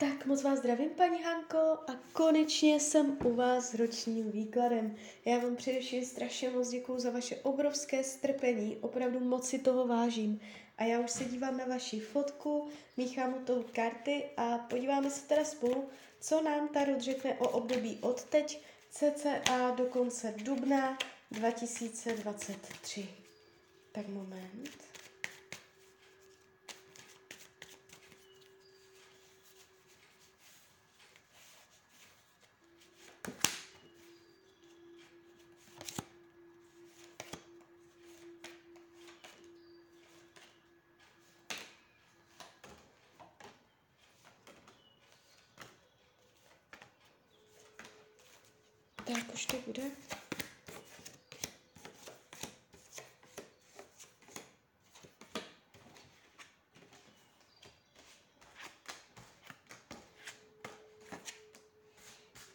Tak moc vás zdravím, paní Hanko, a konečně jsem u vás s ročním výkladem. Já vám především strašně moc děkuju za vaše obrovské strpení, opravdu moc si toho vážím. A já už se dívám na vaši fotku, míchám u toho karty a podíváme se teda spolu, co nám ta řekne o období od teď, cca do konce dubna 2023. Tak moment. Tak už to bude.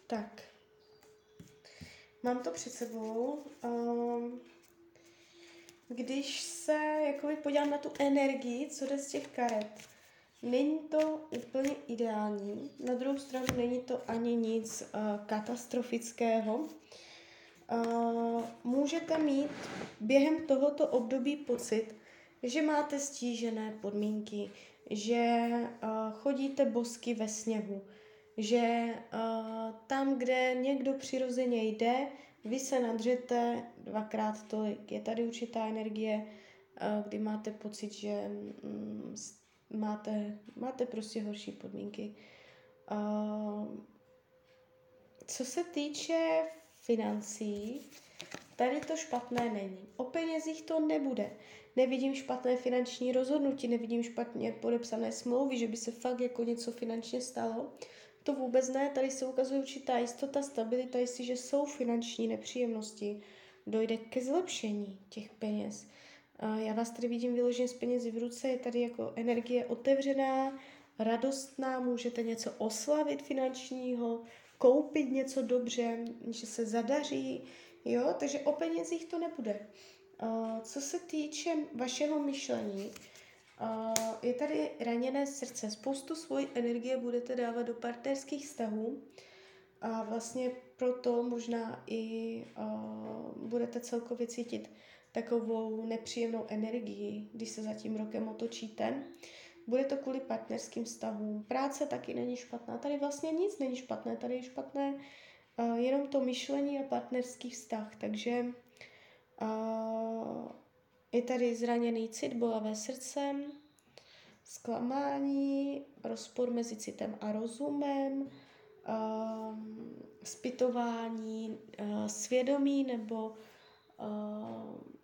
Tak. Mám to před sebou. Um, když se jakoby podívám na tu energii, co jde z těch karet, Není to úplně ideální, na druhou stranu není to ani nic uh, katastrofického. Uh, můžete mít během tohoto období pocit, že máte stížené podmínky, že uh, chodíte bosky ve sněhu, že uh, tam, kde někdo přirozeně jde, vy se nadřete dvakrát tolik. Je tady určitá energie, uh, kdy máte pocit, že um, máte, máte prostě horší podmínky. Uh, co se týče financí, tady to špatné není. O penězích to nebude. Nevidím špatné finanční rozhodnutí, nevidím špatně podepsané smlouvy, že by se fakt jako něco finančně stalo. To vůbec ne, tady se ukazuje určitá jistota, stabilita, jestliže jsou finanční nepříjemnosti, dojde ke zlepšení těch peněz. Já vás tady vidím vyloženě z penězi v ruce, je tady jako energie otevřená, radostná, můžete něco oslavit finančního, koupit něco dobře, že se zadaří, jo, takže o penězích to nebude. Co se týče vašeho myšlení, je tady raněné srdce. Spoustu svojí energie budete dávat do partnerských vztahů a vlastně proto možná i budete celkově cítit takovou nepříjemnou energii, když se za tím rokem otočíte. Bude to kvůli partnerským vztahům. Práce taky není špatná. Tady vlastně nic není špatné. Tady je špatné uh, jenom to myšlení a partnerský vztah. Takže uh, je tady zraněný cit, bolavé srdce, zklamání, rozpor mezi citem a rozumem, uh, zpytování svědomí nebo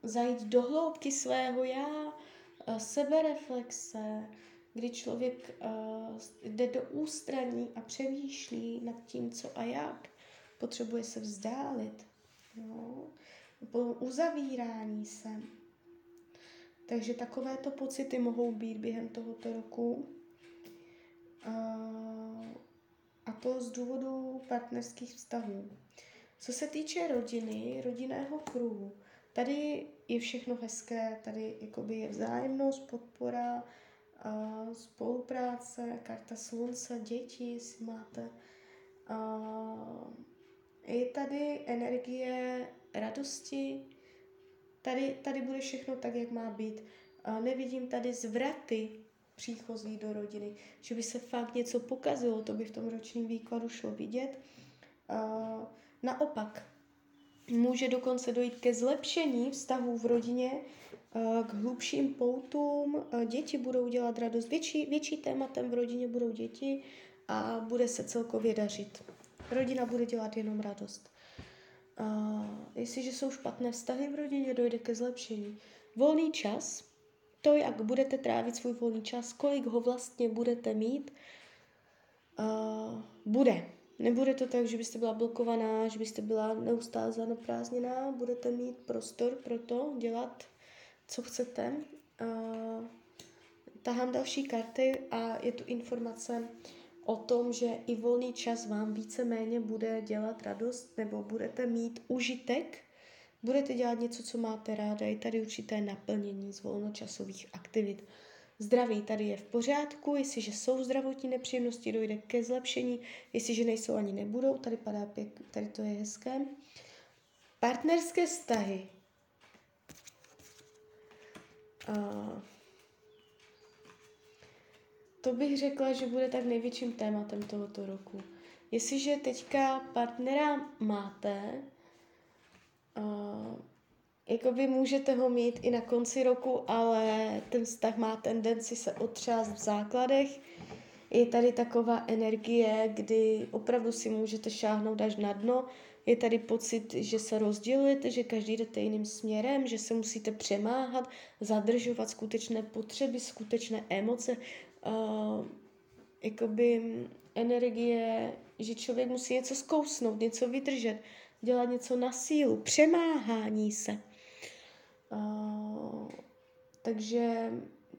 zajít do hloubky svého já, uh, sebereflexe, kdy člověk uh, jde do ústraní a přemýšlí nad tím, co a jak. Potřebuje se vzdálit. Jo? Po uzavírání se. Takže takovéto pocity mohou být během tohoto roku. Uh, a to z důvodu partnerských vztahů. Co se týče rodiny, rodinného kruhu, tady je všechno hezké, tady jakoby je vzájemnost, podpora, uh, spolupráce, karta slunce, děti, jestli máte. Uh, je tady energie radosti, tady, tady bude všechno tak, jak má být. Uh, nevidím tady zvraty příchozí do rodiny, že by se fakt něco pokazilo, to by v tom ročním výkladu šlo vidět. Uh, Naopak, může dokonce dojít ke zlepšení vztahů v rodině, eh, k hlubším poutům, eh, děti budou dělat radost, větší, větší tématem v rodině budou děti a bude se celkově dařit. Rodina bude dělat jenom radost. A jestliže jsou špatné vztahy v rodině, dojde ke zlepšení. Volný čas, to, jak budete trávit svůj volný čas, kolik ho vlastně budete mít, bude. Nebude to tak, že byste byla blokovaná, že byste byla neustále zaneprázdněná, budete mít prostor pro to dělat, co chcete. Uh, tahám další karty a je tu informace o tom, že i volný čas vám víceméně bude dělat radost nebo budete mít užitek, budete dělat něco, co máte ráda, je tady určité naplnění z volnočasových aktivit. Zdraví tady je v pořádku, jestliže jsou zdravotní nepříjemnosti, dojde ke zlepšení, jestliže nejsou ani nebudou, tady padá pěk, tady to je hezké. Partnerské vztahy. Uh, to bych řekla, že bude tak největším tématem tohoto roku. Jestliže teďka partnera máte, jakoby můžete ho mít i na konci roku, ale ten vztah má tendenci se otřást v základech. Je tady taková energie, kdy opravdu si můžete šáhnout až na dno. Je tady pocit, že se rozdělujete, že každý jdete jiným směrem, že se musíte přemáhat, zadržovat skutečné potřeby, skutečné emoce, uh, jakoby energie, že člověk musí něco zkousnout, něco vydržet, dělat něco na sílu, přemáhání se. Uh, takže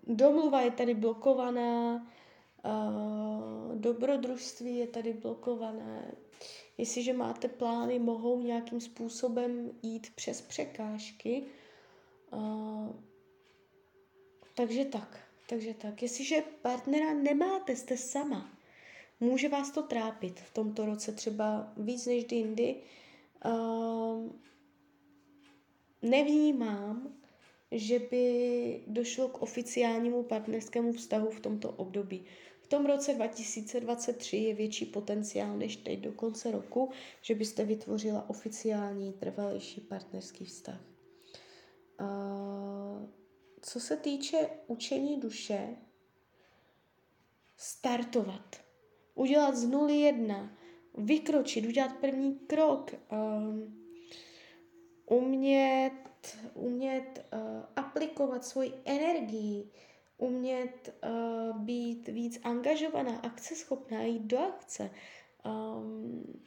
domluva je tady blokovaná, uh, dobrodružství je tady blokované. Jestliže máte plány, mohou nějakým způsobem jít přes překážky. Uh, takže tak, takže tak. Jestliže partnera nemáte, jste sama, může vás to trápit v tomto roce třeba víc než jindy. Uh, nevnímám, že by došlo k oficiálnímu partnerskému vztahu v tomto období. V tom roce 2023 je větší potenciál než teď do konce roku, že byste vytvořila oficiální, trvalejší partnerský vztah. co se týče učení duše, startovat, udělat z nuly jedna, vykročit, udělat první krok, umět, umět uh, aplikovat svoji energii, umět uh, být víc angažovaná, akceschopná, jít do akce. Um,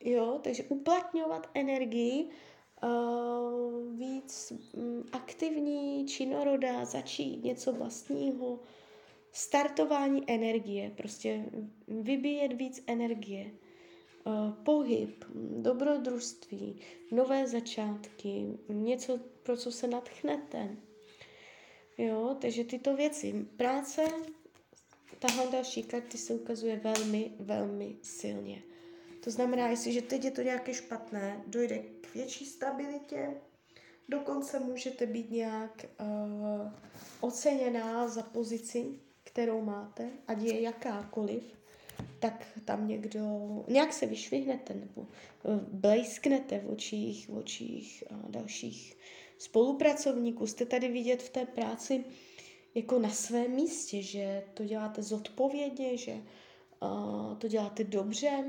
jo, takže uplatňovat energii, uh, víc um, aktivní, činorodá, začít něco vlastního, startování energie, prostě vybíjet víc energie. Eh, pohyb, dobrodružství, nové začátky, něco, pro co se natchnete. Jo, takže tyto věci. Práce, tahle další karty se ukazuje velmi, velmi silně. To znamená, jestliže teď je to nějaké špatné, dojde k větší stabilitě, dokonce můžete být nějak uh, oceněná za pozici, kterou máte, ať je jakákoliv, tak tam někdo, nějak se vyšvihnete nebo eh, blejsknete v očích, v očích dalších spolupracovníků. Jste tady vidět v té práci jako na svém místě, že to děláte zodpovědně, že uh, to děláte dobře.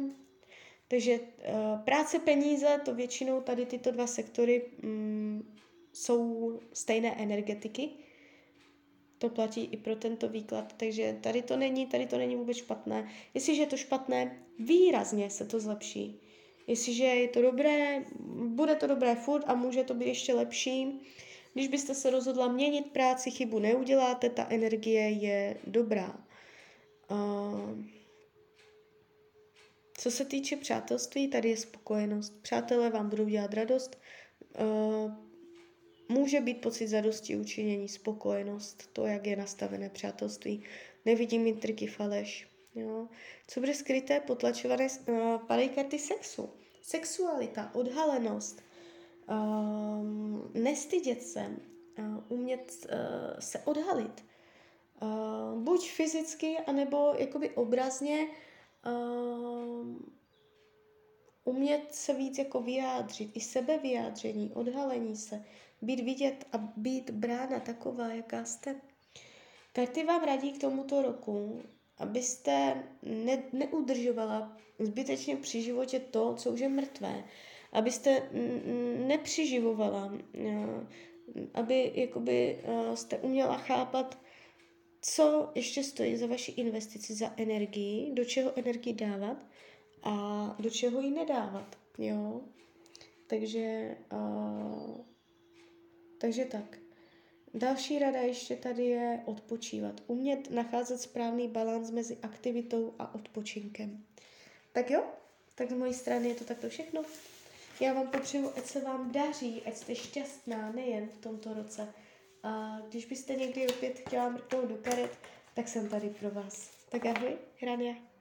Takže uh, práce, peníze, to většinou tady tyto dva sektory um, jsou stejné energetiky to platí i pro tento výklad, takže tady to není, tady to není vůbec špatné. Jestliže je to špatné, výrazně se to zlepší. Jestliže je to dobré, bude to dobré furt a může to být ještě lepší. Když byste se rozhodla měnit práci, chybu neuděláte, ta energie je dobrá. Co se týče přátelství, tady je spokojenost. Přátelé vám budou dělat radost. Může být pocit zadosti učinění, spokojenost, to, jak je nastavené přátelství. Nevidím intriky, faleš. Jo. Co bude skryté, potlačované, uh, padají karty sexu. Sexualita, odhalenost, um, nestydět se, uh, umět uh, se odhalit. Uh, buď fyzicky, anebo jakoby obrazně uh, umět se víc jako vyjádřit, i sebevyjádření, odhalení se, být vidět a být brána taková, jaká jste. Karty vám radí k tomuto roku, abyste ne, neudržovala zbytečně při životě to, co už je mrtvé. Abyste nepřiživovala, aby jakoby jste uměla chápat, co ještě stojí za vaši investici, za energii, do čeho energii dávat a do čeho ji nedávat. Jo? Takže uh, takže tak. Další rada ještě tady je odpočívat. Umět nacházet správný balans mezi aktivitou a odpočinkem. Tak jo, tak z mojí strany je to takto všechno. Já vám popřeju, ať se vám daří, ať jste šťastná nejen v tomto roce, A když byste někdy opět chtěla mrknout do karet, tak jsem tady pro vás. Tak ahoj, Hrania.